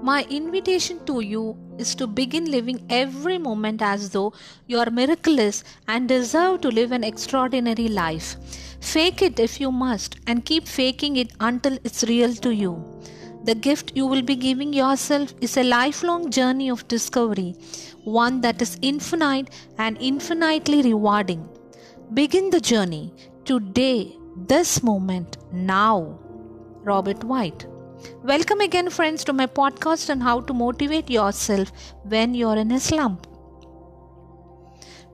My invitation to you is to begin living every moment as though you are miraculous and deserve to live an extraordinary life. Fake it if you must and keep faking it until it's real to you. The gift you will be giving yourself is a lifelong journey of discovery, one that is infinite and infinitely rewarding. Begin the journey today, this moment, now. Robert White. Welcome again, friends, to my podcast on how to motivate yourself when you're in a slump.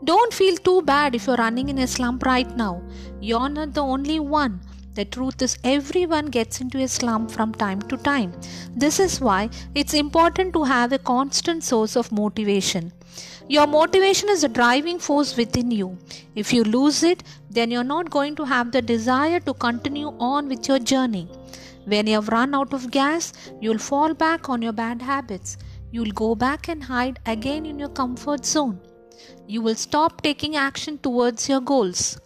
Don't feel too bad if you're running in a slump right now. You're not the only one. The truth is, everyone gets into a slump from time to time. This is why it's important to have a constant source of motivation. Your motivation is a driving force within you. If you lose it, then you're not going to have the desire to continue on with your journey. When you have run out of gas, you'll fall back on your bad habits. You'll go back and hide again in your comfort zone. You will stop taking action towards your goals.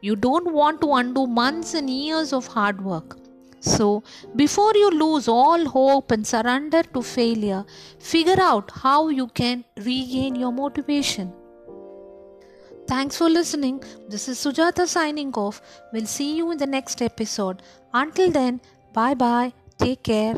You don't want to undo months and years of hard work. So, before you lose all hope and surrender to failure, figure out how you can regain your motivation. Thanks for listening. This is Sujata signing off. We'll see you in the next episode. Until then, Bye bye. Take care.